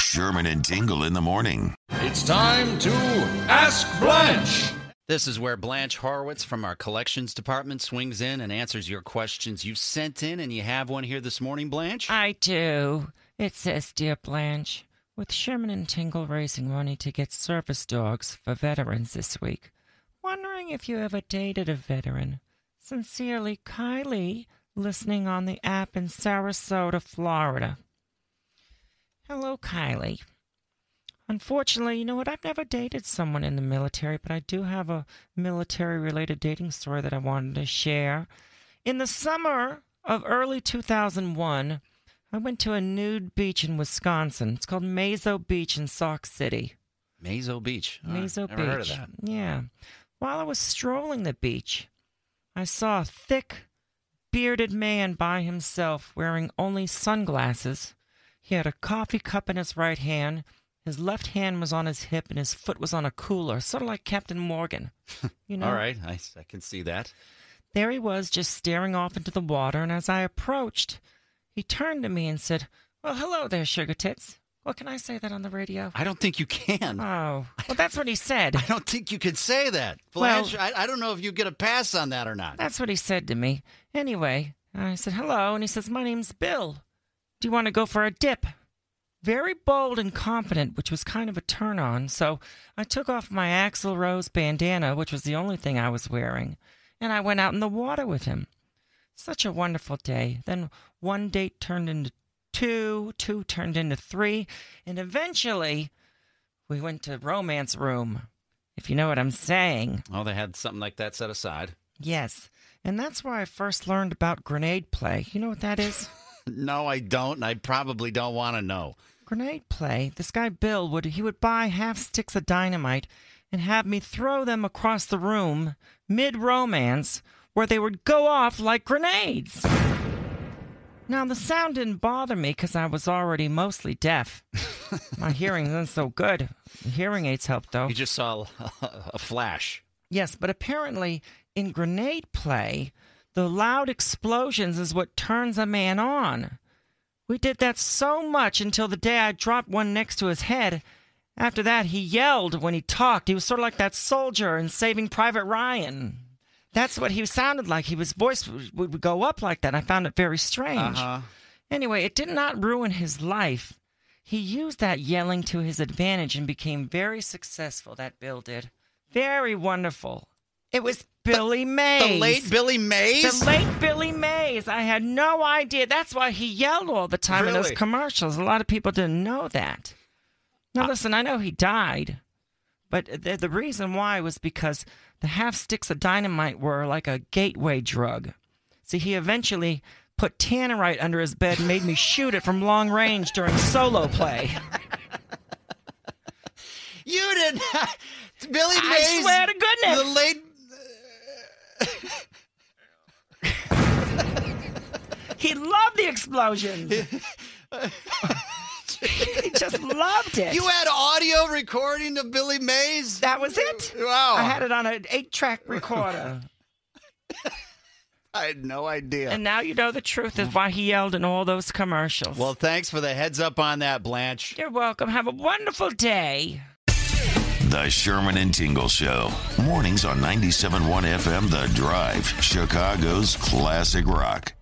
Sherman and Tingle in the morning. It's time to Ask Blanche. This is where Blanche Horowitz from our collections department swings in and answers your questions you've sent in, and you have one here this morning, Blanche. I do. It says, Dear Blanche, with Sherman and Tingle raising money to get service dogs for veterans this week, wondering if you ever dated a veteran. Sincerely, Kylie, listening on the app in Sarasota, Florida. Hello, Kylie. Unfortunately, you know what? I've never dated someone in the military, but I do have a military related dating story that I wanted to share. In the summer of early 2001, I went to a nude beach in Wisconsin. It's called Mazo Beach in Sauk City. Mazo Beach. Oh, Mazo Beach. heard of that. Yeah. While I was strolling the beach, I saw a thick, bearded man by himself wearing only sunglasses. He had a coffee cup in his right hand. His left hand was on his hip and his foot was on a cooler, sort of like Captain Morgan. You know? All right, I, I can see that. There he was, just staring off into the water, and as I approached, he turned to me and said, Well, hello there, sugar tits. Well, can I say that on the radio? I don't think you can. Oh, well, that's what he said. I don't think you could say that. Well- I, I don't know if you get a pass on that or not. That's what he said to me. Anyway, I said, hello, and he says, my name's Bill. Do you want to go for a dip? Very bold and confident, which was kind of a turn on, so I took off my Axl Rose bandana, which was the only thing I was wearing, and I went out in the water with him. Such a wonderful day. Then one date turned into two, two turned into three, and eventually we went to romance room, if you know what I'm saying. Oh, they had something like that set aside. Yes, and that's where I first learned about grenade play. You know what that is? No, I don't, and I probably don't want to know. grenade play. This guy Bill would he would buy half sticks of dynamite and have me throw them across the room mid romance where they would go off like grenades. Now the sound didn't bother me because I was already mostly deaf. My hearing isn't so good. Hearing aids helped though. You just saw a flash. Yes, but apparently in grenade play, the loud explosions is what turns a man on. We did that so much until the day I dropped one next to his head. After that, he yelled when he talked. He was sort of like that soldier in Saving Private Ryan. That's what he sounded like. He, his voice would, would go up like that. I found it very strange. Uh-huh. Anyway, it did not ruin his life. He used that yelling to his advantage and became very successful, that Bill did. Very wonderful. It was Billy Mays. The late Billy Mays? The late Billy Mays. I had no idea. That's why he yelled all the time in those commercials. A lot of people didn't know that. Now, listen, I know he died, but the, the reason why was because the half sticks of dynamite were like a gateway drug. See, he eventually put tannerite under his bed and made me shoot it from long range during solo play. You did not. Billy I swear to goodness. The late. He loved the explosions. he just loved it. You had audio recording of Billy Mays? that was it. Wow. I had it on an eight-track recorder. I had no idea. and now you know the truth is why he yelled in all those commercials. well, thanks for the heads up on that, Blanche. you're welcome. Have a wonderful day. The Sherman and Tingle Show. Mornings on 97.1 FM The Drive, Chicago's classic rock.